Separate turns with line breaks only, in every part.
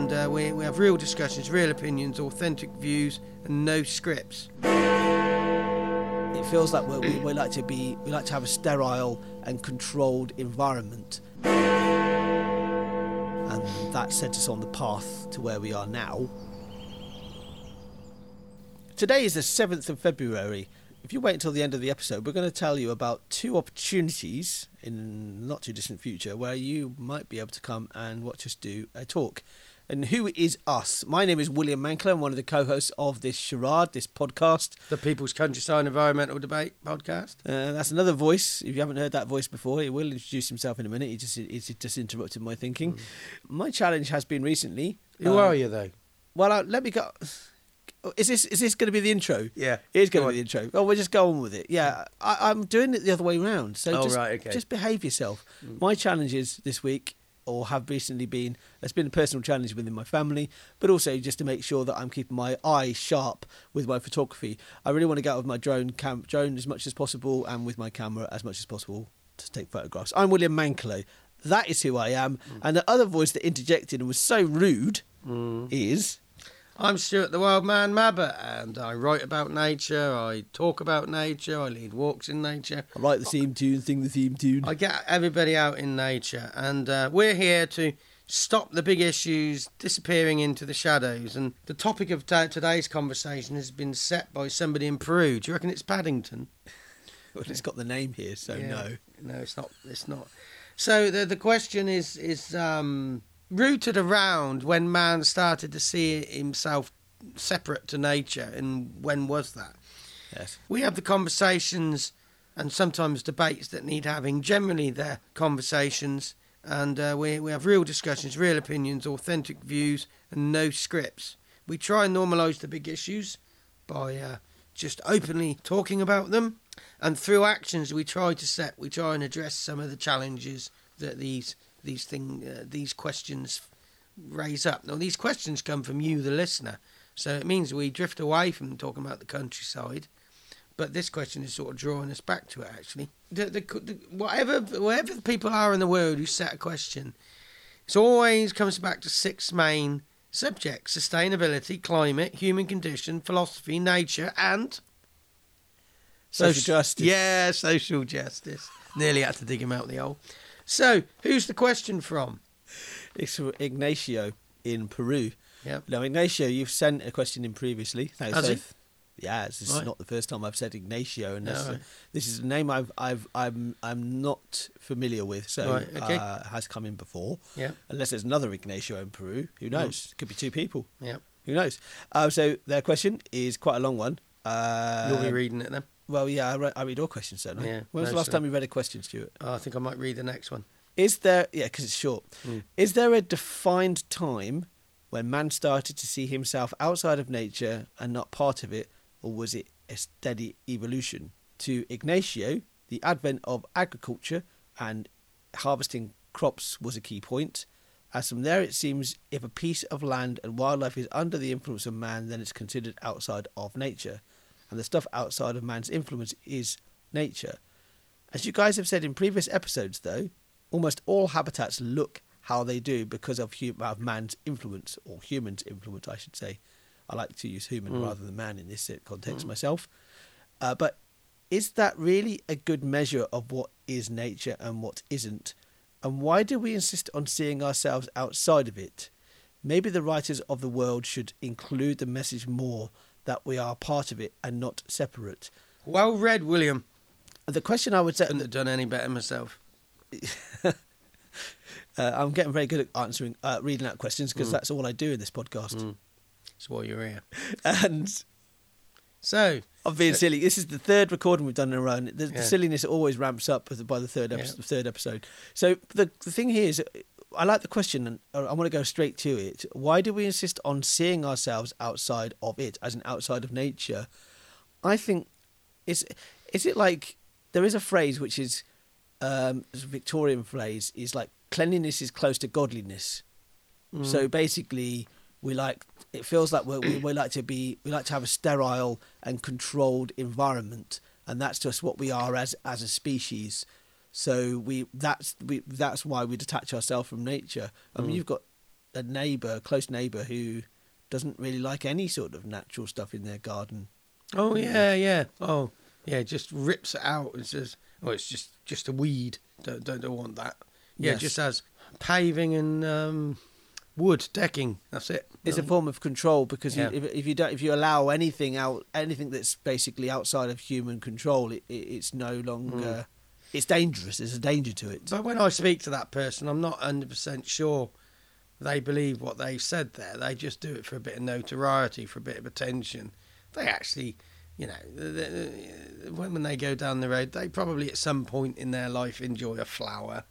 and uh, we, we have real discussions, real opinions, authentic views, and no scripts.
It feels like we we like to be we like to have a sterile and controlled environment, and that set us on the path to where we are now. Today is the seventh of February. If you wait until the end of the episode, we're going to tell you about two opportunities in not too distant future where you might be able to come and watch us do a talk. And who is us? My name is William Mankler. I'm one of the co-hosts of this charade, this podcast.
The People's Countryside Environmental Debate podcast.
Uh, that's another voice. If you haven't heard that voice before, he will introduce himself in a minute. He just he just interrupted my thinking. My challenge has been recently.
Who
uh,
are you, though?
Well, uh, let me go. Is this is this going to be the intro?
Yeah.
It is going to be the intro. Oh, we'll just go on with it. Yeah, I, I'm doing it the other way round. So
Oh,
just,
right, okay.
just behave yourself. My challenge is this week, or have recently been, it's been a personal challenge within my family, but also just to make sure that I'm keeping my eye sharp with my photography. I really want to get out with my drone cam- drone as much as possible and with my camera as much as possible to take photographs. I'm William Manklow. That is who I am. Mm. And the other voice that interjected and was so rude mm. is.
I'm Stuart the Wild Man Mabber, and I write about nature, I talk about nature, I lead walks in nature.
I write the theme tune, sing the theme tune.
I get everybody out in nature, and uh, we're here to stop the big issues disappearing into the shadows. And the topic of ta today's conversation has been set by somebody in Peru. Do you reckon it's Paddington?
Well, it's got the name here, so
Yeah.
no.
no, it's not. It's not. So the the question is is um, rooted around when man started to see himself separate to nature, and when was that?
Yes.
We have the conversations and sometimes debates that need having. Generally, they're conversations, and uh, we, we have real discussions, real opinions, authentic views, and no scripts. We try and normalise the big issues by uh, just openly talking about them, and through actions we try to set, we try and address some of the challenges that these these thing uh, these questions raise up. Now, these questions come from you, the listener. So it means we drift away from talking about the countryside, but this question is sort of drawing us back to it. Actually, the, the, the, whatever whatever the people are in the world who set a question, it always comes back to six main subjects: sustainability, climate, human condition, philosophy, nature, and
Social justice.
Yeah, social justice. Nearly had to dig him out of the hole. So, who's the question from?
It's from Ignacio in Peru.
Yep.
Now, Ignacio, you've sent a question in previously. Thanks,
Has he?
Yeah, this is
Right.
not the first time I've said Ignacio, and
No,
this,
right.
this is a name I've, I've, I'm, I'm not familiar with, so
Right, okay.
uh, has come in before.
Yeah.
Unless there's another Ignacio in Peru, who knows? It could be two people.
Yeah.
Who knows? Uh, so their question is quite a long one. Uh,
You'll be reading it then.
Well, yeah, I, re- I read all questions, don't I?
Yeah,
when was the last time you read a question, Stuart?
Oh, I think I might read the next one.
Is there, yeah, because it's short.
Mm.
Is there a defined time when man started to see himself outside of nature and not part of it, or was it a steady evolution? To Ignacio, the advent of agriculture and harvesting crops was a key point. As from there, it seems if a piece of land and wildlife is under the influence of man, then it's considered outside of nature. And the stuff outside of man's influence is nature. As you guys have said in previous episodes, though, almost all habitats look how they do because of, hum- of man's influence, or human's influence, I should say. I like to use human
Mm.
rather than man in this context myself. Uh, but is that really a good measure of what is nature and what isn't? And why do we insist on seeing ourselves outside of it? Maybe the writers of the world should include the message more that we are part of it and not separate.
Well read, William.
The question I would say,
Couldn't have done any better myself.
uh, I'm getting very good at answering, uh, reading out questions because
Mm.
that's all I do in this podcast.
Mm. That's why you're here.
And
So,
I'm being silly. This is the third recording we've done in a row. The, the silliness always ramps up by the third, epi-
Yeah.
the third episode. So the the thing here is, I like the question, and I want to go straight to it. Why do we insist on seeing ourselves outside of it, as an outside of nature? I think is is it like there is a phrase which is um, a Victorian phrase is like cleanliness is close to godliness.
mm,
So basically, we like it feels like we're, we we like to be we like to have a sterile and controlled environment, and that's just what we are as as a species. So we that's we that's why we detach ourselves from nature. I mean,
Mm.
you've got a neighbour, a close neighbour, who doesn't really like any sort of natural stuff in their garden.
Oh yeah, yeah. Oh yeah, just rips it out and says, "Oh, it's just just a weed. Don't don't, don't want that." Yeah,
Yes.
just as paving and um, wood decking. That's it.
It's a form of control because
Yeah.
you, if, if you don't, if you allow anything out, anything that's basically outside of human control, it, it, it's no longer. It's dangerous. There's a danger to it.
But when I speak to that person, I'm not 100% sure they believe what they've said there. They just do it for a bit of notoriety, for a bit of attention. They actually, you know, when when they go down the road, they probably at some point in their life enjoy a flower,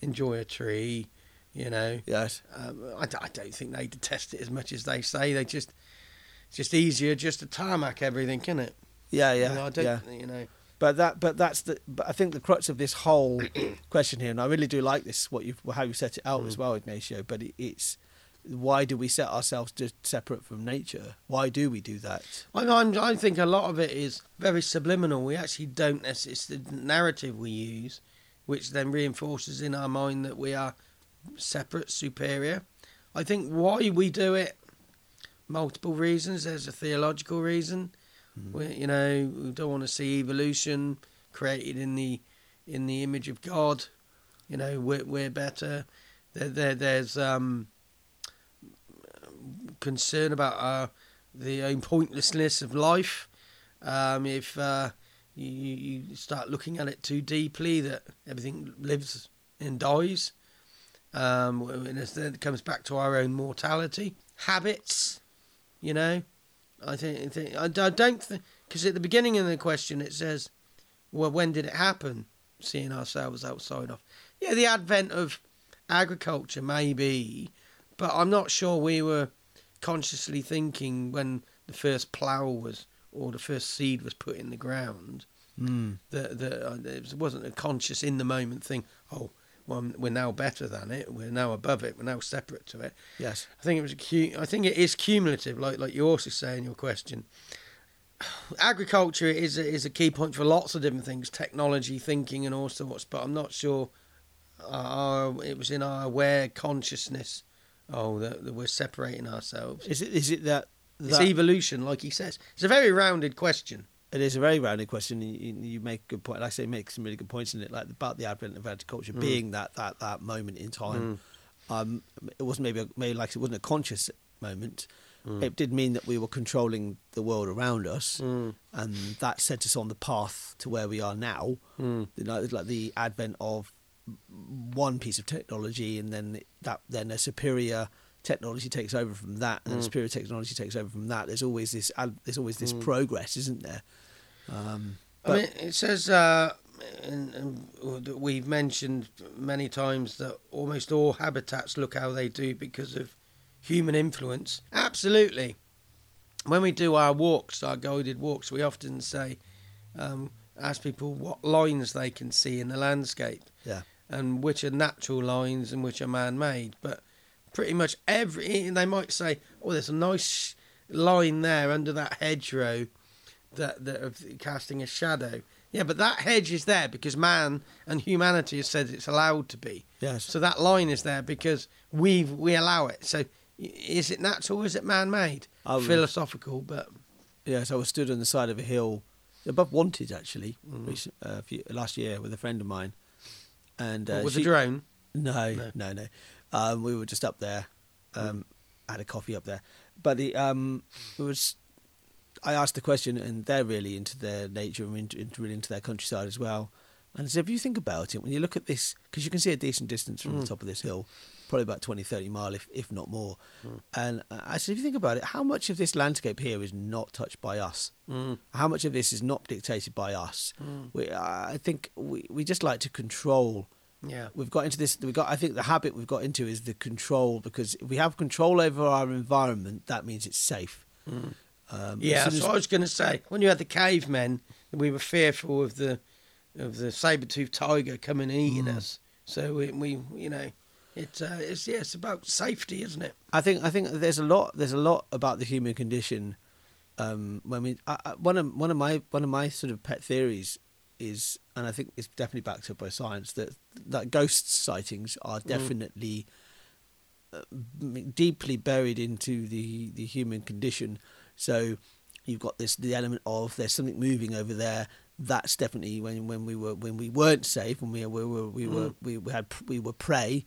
enjoy a tree, you know.
Yes.
Um, I, I don't think they detest it as much as they say. They just, it's just easier just to tarmac everything, can't it?
Yeah.
You
Yeah.
know, I don't,
yeah.
you know.
But that, but that's the. But I think the crux of this whole question here, and I really do like this, what you how you set it out as mm. well, Ignacio. But it, it's why do we set ourselves just separate from nature? Why do we do that?
I, I'm, I think a lot of it is very subliminal. We actually don't. It's the narrative we use, which then reinforces in our mind that we are separate, superior. I think why we do it, multiple reasons. There's a theological reason. We, you know, we don't want to see evolution created in the in the image of God. You know, we're we're better. There, there there's um, concern about our the own pointlessness of life. Um, if uh, you, you start looking at it too deeply, that everything lives and dies, um, and it comes back to our own mortality, habits. You know, I think, I I don't think because at the beginning of the question it says, "Well, when did it happen?" Seeing ourselves outside of, yeah, the advent of agriculture maybe, but I'm not sure we were consciously thinking when the first plough was or the first seed was put in the ground
Mm.
that that uh, it wasn't a conscious in the moment thing. Oh, well, we're now better than it. We're now above it. We're now separate to it.
Yes.
I think it was a I think it is cumulative, like like you also say in your question. Agriculture is a, is a key point for lots of different things, technology, thinking, and all sorts. But I'm not sure our, it was in our aware consciousness. Oh, that, that we're separating ourselves.
Is it? Is it that?
It's
that
evolution, like he says. It's a very rounded question.
It is a very rounded question. and You, you make a good point. Like I say, make some really good points in it, like about the advent of agriculture
Mm.
being that, that that moment in time. Um, it wasn't maybe a, maybe like it wasn't a conscious moment.
Mm.
It did mean that we were controlling the world around us,
Mm.
and that set us on the path to where we are now.
Mm.
You know, like the advent of one piece of technology, and then that then a superior technology takes over from that, and then
Mm.
superior technology takes over from that. There's always this there's always this
Mm.
progress, isn't there? Um,
I mean, it says uh, and, and that we've mentioned many times that almost all habitats look how they do because of human influence. Absolutely. When we do our walks, our guided walks, we often say, um, ask people what lines they can see in the landscape
yeah,
and which are natural lines and which are man-made. But pretty much every they might say, "Oh, there's a nice line there under that hedgerow that that of casting a shadow." Yeah, but that hedge is there because man and humanity has said it's allowed to be.
yes,
So that line is there because we we allow it. So is it natural? Or is it man-made?
Was-
Philosophical, but
yes. I was stood on the side of a hill above Wantage actually
Mm.
rec- uh, a few, last year with a friend of mine, and uh,
what, with
she-
a drone.
No,
No.
no, no. Um, we were just up there. Um, Had a coffee up there, but the um, it was. I asked the question, and they're really into their nature and into, into really into their countryside as well. And I said, if you think about it, when you look at this, because you can see a decent distance from the
Mm.
top of this hill, probably about 20, 30 mile, if if not more.
Mm.
And I said, if you think about it, how much of this landscape here is not touched by us?
Mm.
How much of this is not dictated by us?
Mm.
We, I think we, we just like to control
Yeah.
we've got into this we got i think the habit we've got into is the control because if we have control over our environment that means it's safe
Mm.
um,
Yeah, that's
as-
what I was going to say. When you had the cavemen, we were fearful of the of the saber-toothed tiger coming and eating
Mm.
us. So we, we you know, it's uh, it's yeah, it's about safety, isn't it?
i think i think there's a lot there's a lot about the human condition um when we I, I, one of one of my one of my sort of pet theories is and i think it's definitely backed up by science that that ghost sightings are
Mm.
definitely uh, deeply buried into the the human condition. So you've got this the element of there's something moving over there. That's definitely when when we were when we weren't safe when we were we were we were, we, we had we were prey,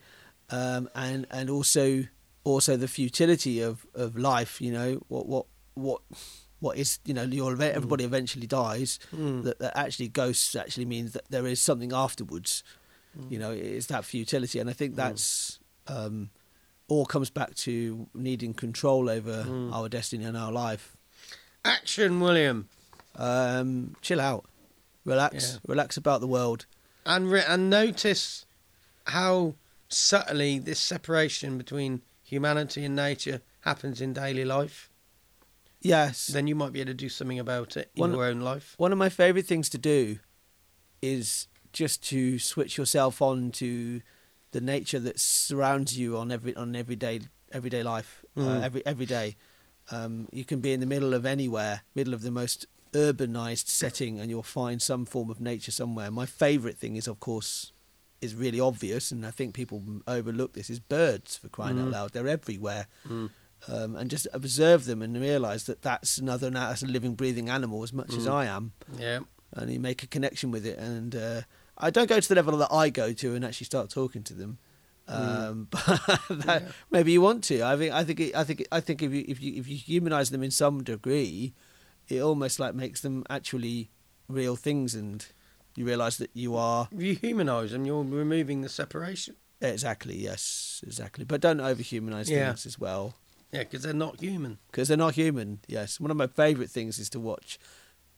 um, and and also also the futility of, of life. You know what what what what is you know your everybody eventually dies.
Mm.
That, that actually ghosts actually means that there is something afterwards. You know, it's that futility, and I think that's um, all comes back to needing control over
Mm.
our destiny and our life.
Action, William.
Um, chill out, relax,
Yeah.
relax about the world.
and re- and notice how subtly this separation between humanity and nature happens in daily life.
Yes,
Then you might be able to do something about it in
One-
your own life.
one of my favourite things to do is just to switch yourself on to the nature that surrounds you on every on everyday everyday life uh,
Mm.
every every day. Um, you can be in the middle of anywhere, middle of the most urbanized setting, and you'll find some form of nature somewhere. My favourite thing is, of course, is really obvious, and I think people overlook this: is birds. For crying out
Mm.
loud, they're everywhere
Mm.
Um, and just observe them and realise that that's another that's a living, breathing animal as much as
Mm.
I am,
Yeah.
and you make a connection with it. And uh, I don't go to the level that I go to and actually start talking to them. Um, but that,
Yeah.
maybe you want to. I think. I think. It, I think. I think if you if you if you humanise them in some degree, it almost like makes them actually real things, and you realise that you are
If you humanise them, you're removing the separation.
exactly yes, exactly. But don't overhumanise
Yeah.
things as well.
Yeah, because they're not human.
because they're not human. Yes, one of my favourite things is to watch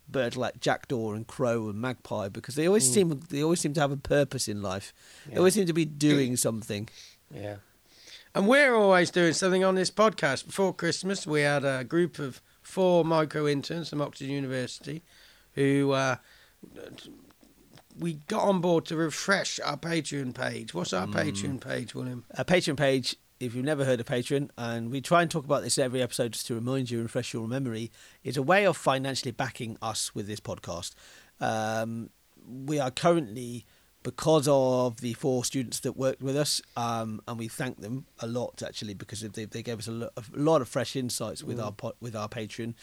birds like jackdaw and crow and magpie because they always
Mm.
seem they always seem to have a purpose in life. They always seem to be doing something.
Yeah. And we're always doing something on this podcast. Before Christmas, we had a group of four micro interns from Oxford University who uh, we got on board to refresh our Patreon page. What's our Patreon page, William?
A Patreon page. If you've never heard of Patreon, and we try and talk about this every episode just to remind you and refresh your memory, is a way of financially backing us with this podcast. Um, we are currently, because of the four students that worked with us, um, and we thank them a lot actually because they, they gave us a lot, a lot of fresh insights with our po- with our Patreon.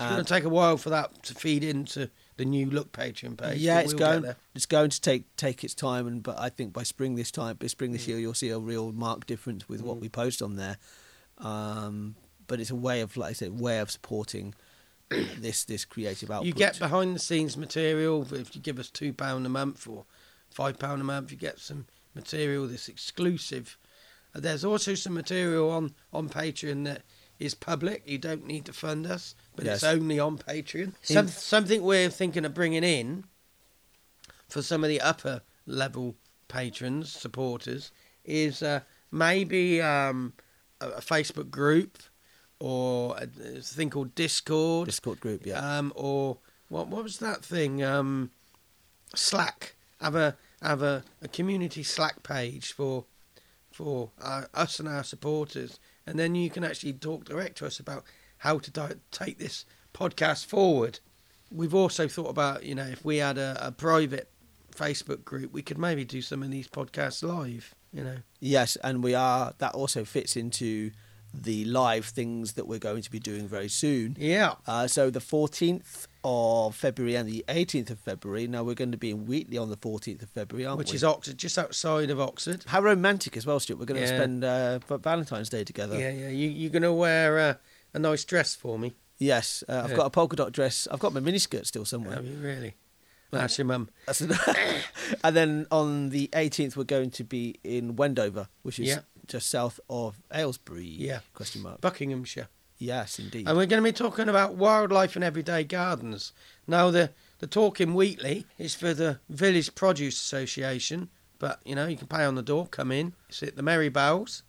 It's going to take a while for that to feed into the new Look Patreon page.
yeah, it's
we'll
going it's going to take take its time, and but I think by spring this time, by spring
Mm.
this year, you'll see a real marked difference with what we post on there. Um, but it's a way of, like I said, way of supporting this this creative output.
You get behind the scenes material if you give us two pound a month or five pound a month. You get some material that's exclusive. There's also some material on on Patreon that is public. You don't need to fund us, but it's only on Patreon. Some, something we're thinking of bringing in for some of the upper level patrons supporters is uh, maybe um, a, a Facebook group or a, a thing called Discord
Discord group, yeah.
um, or what what was that thing? Um, Slack. Have a have a, a community Slack page for for uh, us and our supporters, and then you can actually talk direct to us about how to di- take this podcast forward. We've also thought about you know if we had a, a private Facebook group, we could maybe do some of these podcasts live. You know,
yes, and we are. That also fits into the live things that we're going to be doing very soon.
yeah.
Uh, so the 14th of February and the 18th of February. Now we're going to be in Wheatley on the 14th of February, aren't
Which
we?
is Oxford, just outside of Oxford.
How romantic as well, Stuart. We're going to
Yeah.
spend uh, Valentine's Day together.
Yeah, yeah. You you're gonna wear uh, a nice dress for me.
Yes, uh, I've
Yeah.
got a polka dot dress. I've got my miniskirt still somewhere.
Have you really?
Well-
That's your mum.
That's and then on the 18th, we're going to be in Wendover, which is
Yeah.
just south of Aylesbury.
Yeah.
Question mark.
Buckinghamshire.
Yes, indeed.
And we're going to be talking about wildlife and everyday gardens. Now, the, the talk in Wheatley is for the Village Produce Association, but you know, you can pay on the door, come in. It's at the Merry Bells.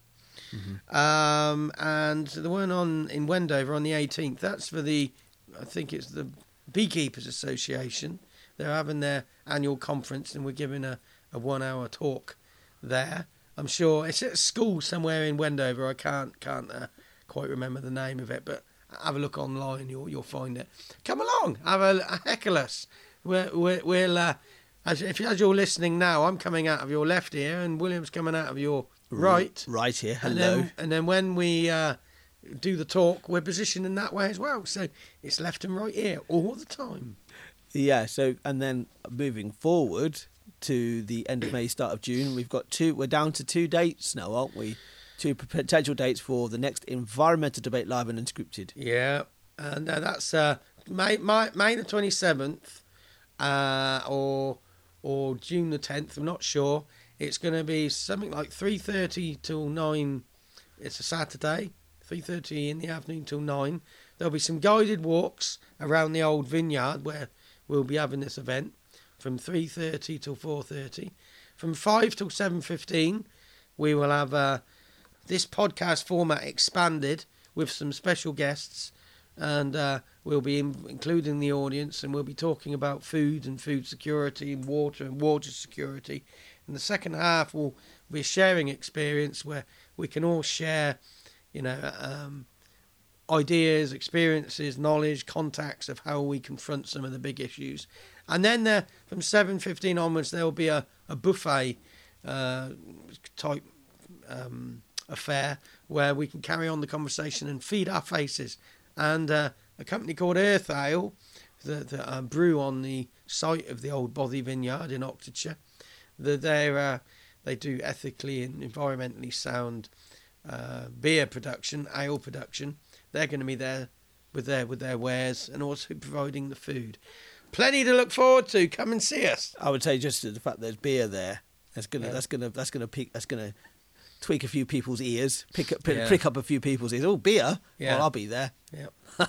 Um, and the one on in Wendover on the 18th, that's for the, I think it's the Beekeepers Association. They're having their annual conference and we're giving a, a one hour talk there. I'm sure it's at a school somewhere in Wendover. I can't can't uh, quite remember the name of it, but have a look online. You'll you'll find it. Come along, have a, a heckle us. We're, we're, we'll uh, as if as you're listening now, I'm coming out of your left ear, and William's coming out of your right.
right here.
And
Hello.
then, and then when we uh, do the talk, we're positioned in that way as well. So it's left and right here all the time.
Yeah. So and then moving forward to the end of May, start of June, we've got two. We're down to two dates now, aren't we? Two p- potential dates for the next environmental debate live and unscripted.
Yeah, and uh, that's uh, May, May May the twenty seventh, uh, or or June the tenth. I'm not sure. It's going to be something like three thirty till nine. It's a Saturday, three thirty in the afternoon till nine. There'll be some guided walks around the old vineyard where we'll be having this event from three thirty till four thirty. From five till seven fifteen, we will have uh, this podcast format expanded with some special guests, and uh, we'll be in, including the audience, and we'll be talking about food and food security, and water and water security. In the second half we'll be a sharing experience where we can all share, you know, um, ideas, experiences, knowledge, contacts of how we confront some of the big issues. And then there, from seven fifteen onwards, there will be a, a buffet uh, type um, affair where we can carry on the conversation and feed our faces. And uh, a company called Earth Ale, that, that uh, brew on the site of the old Bothy Vineyard in Oxfordshire, that they uh, they do ethically and environmentally sound uh, beer production, ale production. They're going to be there with their with their wares and also providing the food. Plenty to look forward to. Come and see us.
I would say just the fact there's beer there. That's gonna.
Yeah.
That's gonna. That's gonna pick. That's gonna tweak a few people's ears. Pick up. Pick,
Yeah.
pick up a few people's ears. Oh, beer.
Yeah.
Well, I'll be there.
Yeah.